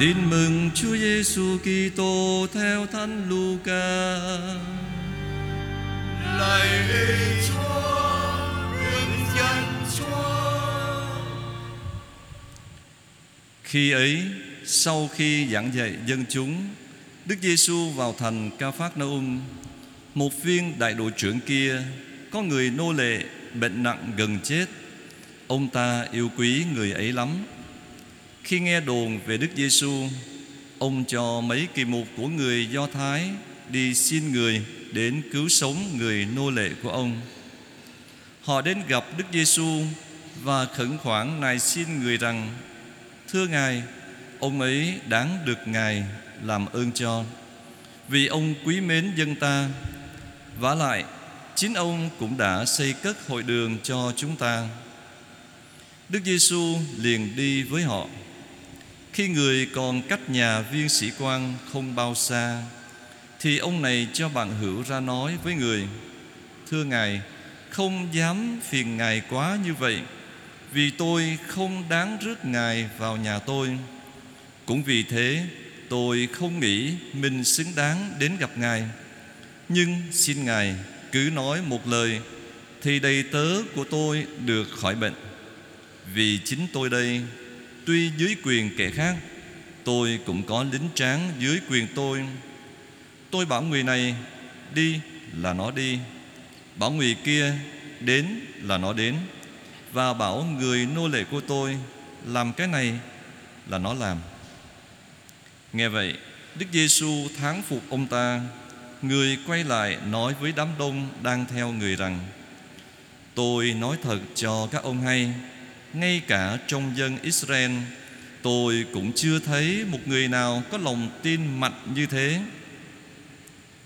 Tin mừng Chúa Giêsu Kitô theo Thánh Luca. Lạy Chúa, hướng dẫn Chúa. Khi ấy, sau khi giảng dạy dân chúng, Đức Giêsu vào thành Ca Phác Na Um. Một viên đại đội trưởng kia có người nô lệ bệnh nặng gần chết. Ông ta yêu quý người ấy lắm. Khi nghe đồn về Đức Giêsu, ông cho mấy kỳ mục của người Do Thái đi xin người đến cứu sống người nô lệ của ông. Họ đến gặp Đức Giêsu và khẩn khoản nài xin người rằng: Thưa Ngài, ông ấy đáng được Ngài làm ơn cho, vì ông quý mến dân ta. vả lại, chính ông cũng đã xây cất hội đường cho chúng ta. Đức Giêsu liền đi với họ. Khi người còn cách nhà viên sĩ quan không bao xa Thì ông này cho bạn hữu ra nói với người Thưa Ngài, không dám phiền Ngài quá như vậy Vì tôi không đáng rước Ngài vào nhà tôi. Cũng vì thế tôi không nghĩ mình xứng đáng đến gặp Ngài. Nhưng xin Ngài cứ nói một lời Thì đầy tớ của tôi được khỏi bệnh. Vì chính tôi đây Tuy dưới quyền kẻ khác, Tôi cũng có lính tráng dưới quyền tôi. Tôi bảo người này, đi là nó đi. Bảo người kia, đến là nó đến. Và bảo người nô lệ của tôi, Làm cái này là nó làm. Nghe vậy, Đức Giêsu thán phục ông ta. Người quay lại nói với đám đông đang theo người rằng, Tôi nói thật cho các ông hay ngay cả trong dân Israel, tôi cũng chưa thấy một người nào có lòng tin mạnh như thế.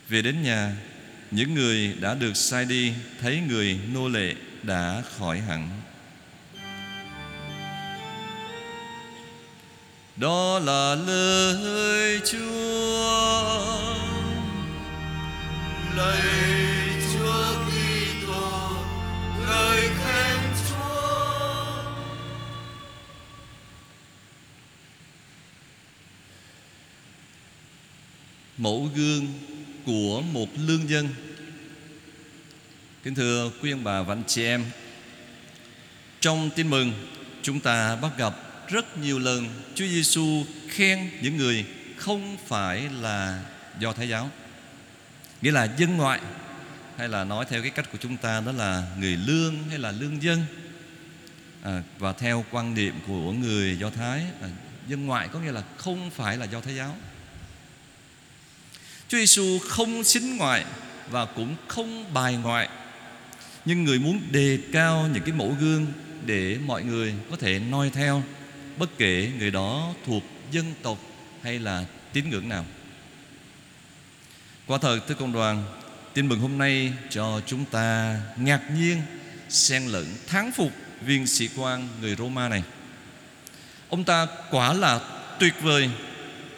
Về đến nhà, những người đã được sai đi, thấy người nô lệ đã khỏi hẳn. Đó là lời chúa. Lạy mẫu gương của một lương dân kính thưa quý ông bà và anh chị em trong tin mừng chúng ta bắt gặp rất nhiều lần Chúa Giêsu khen những người không phải là do Thái giáo. Nghĩa là dân ngoại hay là nói theo cái cách của chúng ta đó là người lương hay là lương dân. À, và theo quan niệm của người Do Thái à, dân ngoại có nghĩa là không phải là do Thái giáo. Chúa Giêsu không xính ngoại và cũng không bài ngoại. Nhưng người muốn đề cao những cái mẫu gương để mọi người có thể noi theo, bất kể người đó thuộc dân tộc hay là tín ngưỡng nào. Quả thật, thưa công đoàn, tin mừng hôm nay cho chúng ta ngạc nhiên, xen lẫn thán phục viên sĩ quan người Roma này. Ông ta quả là tuyệt vời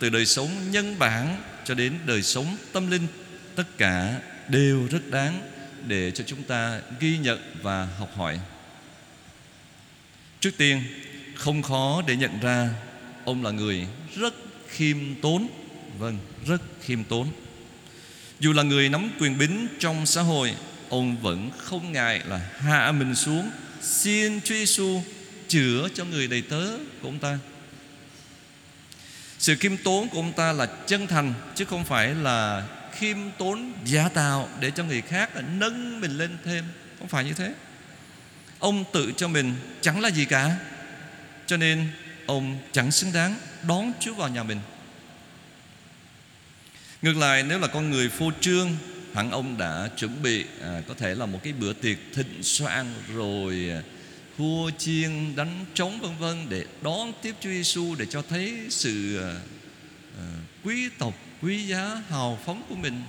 từ đời sống nhân bản cho đến đời sống tâm linh, tất cả đều rất đáng để cho chúng ta ghi nhận và học hỏi. Trước tiên, không khó để nhận ra ông là người rất khiêm tốn. Vâng rất khiêm tốn. Dù là người nắm quyền bính trong xã hội, ông vẫn không ngại là hạ mình xuống, xin Chúa Giêsu chữa cho người đầy tớ. Của ông ta sự khiêm tốn của ông ta là chân thành chứ không phải là khiêm tốn giả tạo để cho người khác nâng mình lên thêm. Không phải như thế. Ông tự cho mình chẳng là gì cả cho nên ông chẳng xứng đáng đón Chúa vào nhà mình. Ngược lại nếu là con người phô trương Hẳn ông đã chuẩn bị à, Có thể là một cái bữa tiệc thịnh soạn Rồi à, vua chiên đánh trống vân vân Để đón tiếp Chúa Giêsu Để cho thấy sự ờ, ờ, quý tộc, quý giá, hào phóng của mình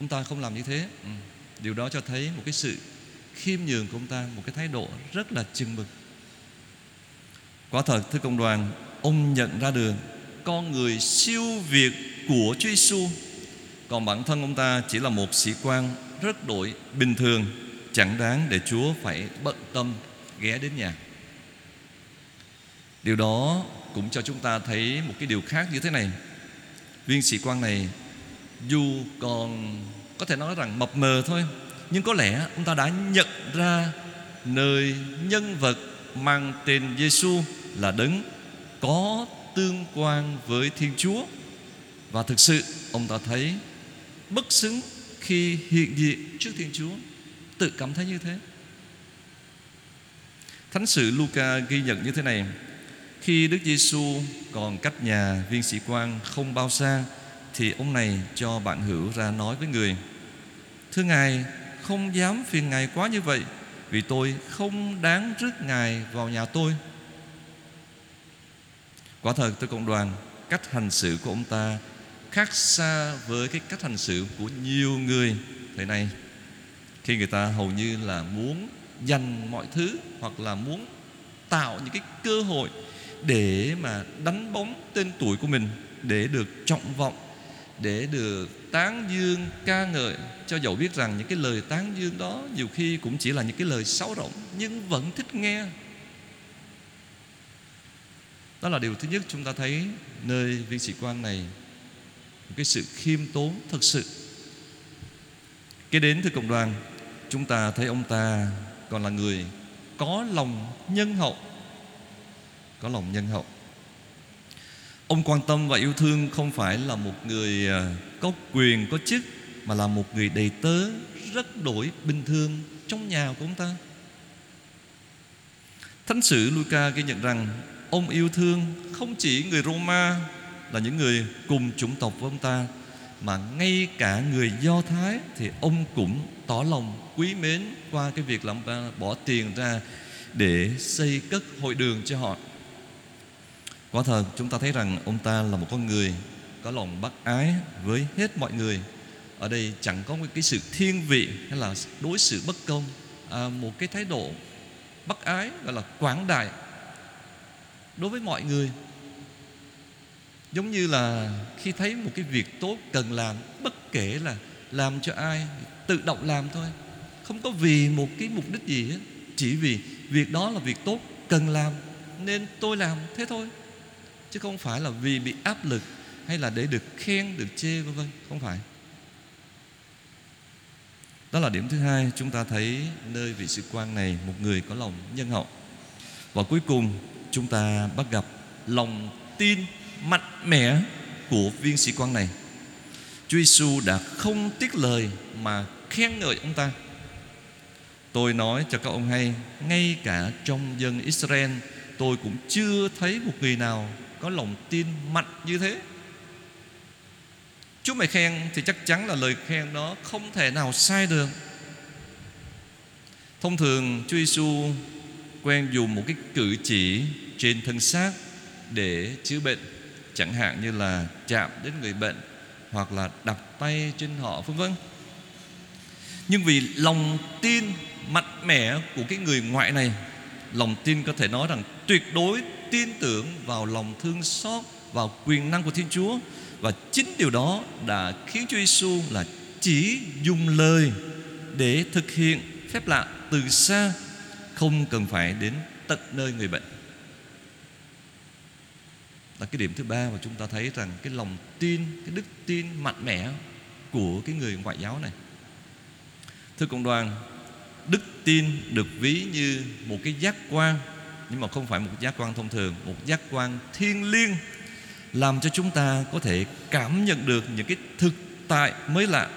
chúng ta không làm như thế. Ừ. Điều đó cho thấy một cái sự khiêm nhường của ông ta Một cái thái độ rất là chừng mực Quả thật thưa công đoàn Ông nhận ra được con người siêu việt của Chúa Giêsu. Còn bản thân ông ta chỉ là một sĩ quan rất đội bình thường, chẳng đáng để Chúa phải bận tâm ghé đến nhà. Điều đó cũng cho chúng ta thấy một cái điều khác như thế này. Viên sĩ quan này dù còn có thể nói rằng mập mờ thôi, nhưng có lẽ ông ta đã nhận ra nơi nhân vật mang tên Giêsu là đấng có tương quan với Thiên Chúa. Và thực sự ông ta thấy bất xứng khi hiện diện trước Thiên Chúa tự cảm thấy như thế Thánh sử Luca ghi nhận như thế này, Khi Đức Giêsu còn cách nhà viên sĩ quan không bao xa, Thì ông này cho bạn hữu ra nói với người, Thưa Ngài, không dám phiền Ngài quá như vậy, Vì tôi không đáng rước Ngài vào nhà tôi Quả thật tôi cộng đoàn, Cách hành xử của ông ta khác xa với cái cách hành xử của nhiều người thế này khi người ta hầu như là muốn dành mọi thứ hoặc là muốn tạo những cái cơ hội để mà đánh bóng tên tuổi của mình, để được trọng vọng, để được tán dương ca ngợi. Cho dẫu biết rằng những cái lời tán dương đó nhiều khi cũng chỉ là những cái lời sáo rỗng, nhưng vẫn thích nghe. Đó là điều thứ nhất chúng ta thấy nơi viên sĩ quan này. Một cái sự khiêm tốn thực sự. Cái đến từ cộng đoàn chúng ta thấy ông ta còn là người có lòng nhân hậu. Có lòng nhân hậu. Ông quan tâm và yêu thương không phải là một người à, có quyền, có chức, mà là một người đầy tớ, rất đổi bình thường trong nhà của ông ta. Thánh sử Luca ghi nhận rằng ông yêu thương không chỉ người Roma là những người cùng chủng tộc với ông ta mà ngay cả người Do Thái thì ông cũng tỏ lòng quý mến qua cái việc làm bỏ tiền ra để xây cất hội đường cho họ. Quả thật chúng ta thấy rằng ông ta là một con người có lòng bác ái với hết mọi người. Ở đây chẳng có một cái sự thiên vị hay là đối xử bất công, à, một cái thái độ bác ái gọi là quảng đại đối với mọi người Giống như là khi thấy một cái việc tốt cần làm Bất kể là làm cho ai Tự động làm thôi. Không có vì một cái mục đích gì hết. Chỉ vì việc đó là việc tốt Cần làm Nên tôi làm thế thôi. Chứ không phải là vì bị áp lực Hay là để được khen, được chê vân vân. Không phải. Đó là điểm thứ hai. Chúng ta thấy nơi vị sĩ quan này Một người có lòng nhân hậu. Và cuối cùng chúng ta bắt gặp lòng tin mạnh mẽ của viên sĩ quan này. Chúa Giêsu đã không tiếc lời mà khen ngợi ông ta. Tôi nói cho các ông hay, Ngay cả trong dân Israel, Tôi cũng chưa thấy một người nào Có lòng tin mạnh như thế. Chúa mày khen thì chắc chắn là lời khen đó Không thể nào sai được. Thông thường, Chúa Giêsu quen dùng một cái cử chỉ trên thân xác để chữa bệnh chẳng hạn như là chạm đến người bệnh hoặc là đặt tay trên họ, vân vân. Nhưng vì lòng tin mạnh mẽ của cái người ngoại này, lòng tin có thể nói rằng tuyệt đối tin tưởng vào lòng thương xót, vào quyền năng của Thiên Chúa. Và chính điều đó đã khiến Chúa Giêsu là chỉ dùng lời để thực hiện phép lạ từ xa, không cần phải đến tận nơi người bệnh là cái điểm thứ ba mà chúng ta thấy rằng cái lòng tin, cái đức tin mạnh mẽ của cái người ngoại giáo này. Thưa cộng đoàn, đức tin được ví như một cái giác quan, nhưng mà không phải một giác quan thông thường, một giác quan thiêng liêng, làm cho chúng ta có thể cảm nhận được những cái thực tại mới lạ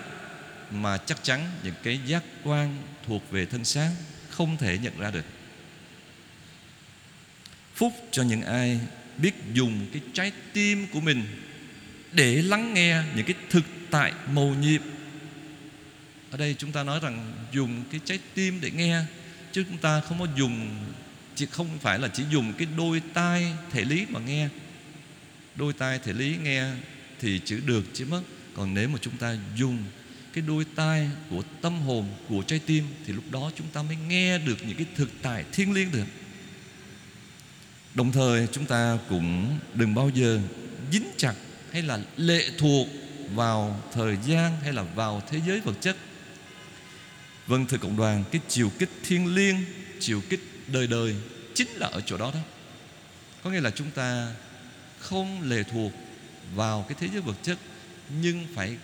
mà chắc chắn những cái giác quan thuộc về thân xác không thể nhận ra được. Phúc cho những ai biết dùng cái trái tim của mình để lắng nghe những cái thực tại mầu nhiệm. Ở đây chúng ta nói rằng dùng cái trái tim để nghe, chứ chúng ta không có dùng chỉ không phải là chỉ dùng cái đôi tai thể lý mà nghe. Đôi tai thể lý nghe thì chữ được chứ mất. Còn nếu mà chúng ta dùng cái đôi tai của tâm hồn, của trái tim thì lúc đó chúng ta mới nghe được những cái thực tại thiêng liêng được Đồng thời chúng ta cũng đừng bao giờ dính chặt hay là lệ thuộc vào thời gian hay là vào thế giới vật chất. Vâng thưa cộng đoàn, cái chiều kích thiên liêng, chiều kích đời đời chính là ở chỗ đó đó. Có nghĩa là chúng ta không lệ thuộc vào cái thế giới vật chất nhưng phải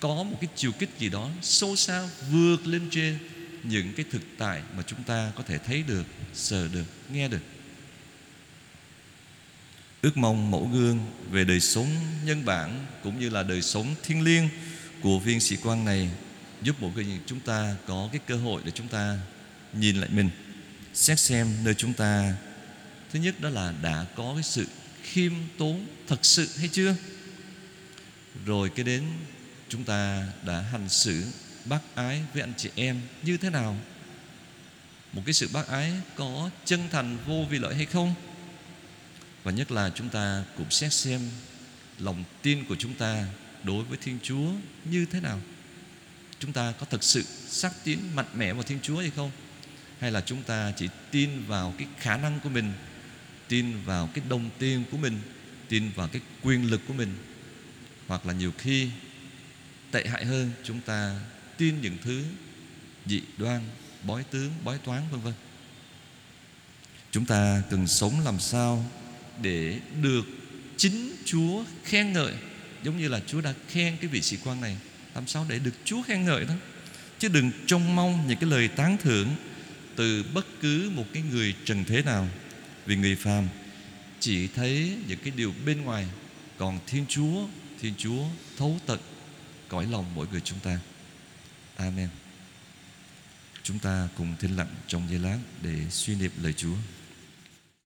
có một cái chiều kích gì đó sâu xa vượt lên trên những cái thực tại mà chúng ta có thể thấy được, sờ được, nghe được. Ước mong mẫu gương về đời sống nhân bản cũng như là đời sống thiêng liêng của viên sĩ quan này giúp mỗi người chúng ta có cái cơ hội để chúng ta nhìn lại mình, xét xem nơi chúng ta. Thứ nhất đó là đã có cái sự khiêm tốn thật sự hay chưa? Rồi cái đến chúng ta đã hành xử bác ái với anh chị em như thế nào? Một cái sự bác ái có chân thành vô vì lợi hay không? Và nhất là chúng ta cũng xét xem lòng tin của chúng ta đối với Thiên Chúa như thế nào. Chúng ta có thực sự xác tín mạnh mẽ vào Thiên Chúa hay không? Hay là chúng ta chỉ tin vào cái khả năng của mình, tin vào cái đồng tiền của mình, tin vào cái quyền lực của mình? Hoặc là nhiều khi tệ hại hơn, chúng ta tin những thứ dị đoan, bói tướng, bói toán, vân vân. Chúng ta cần sống làm sao để được chính Chúa khen ngợi, giống như là Chúa đã khen cái vị sĩ quan này. Làm sao để được Chúa khen ngợi đó? Chứ đừng trông mong những cái lời tán thưởng từ bất cứ một cái người trần thế nào. Vì người phàm chỉ thấy những cái điều bên ngoài, còn Thiên Chúa Thiên Chúa thấu tận cõi lòng mỗi người chúng ta. Amen. Chúng ta cùng thinh lặng trong giây lát để suy niệm lời Chúa.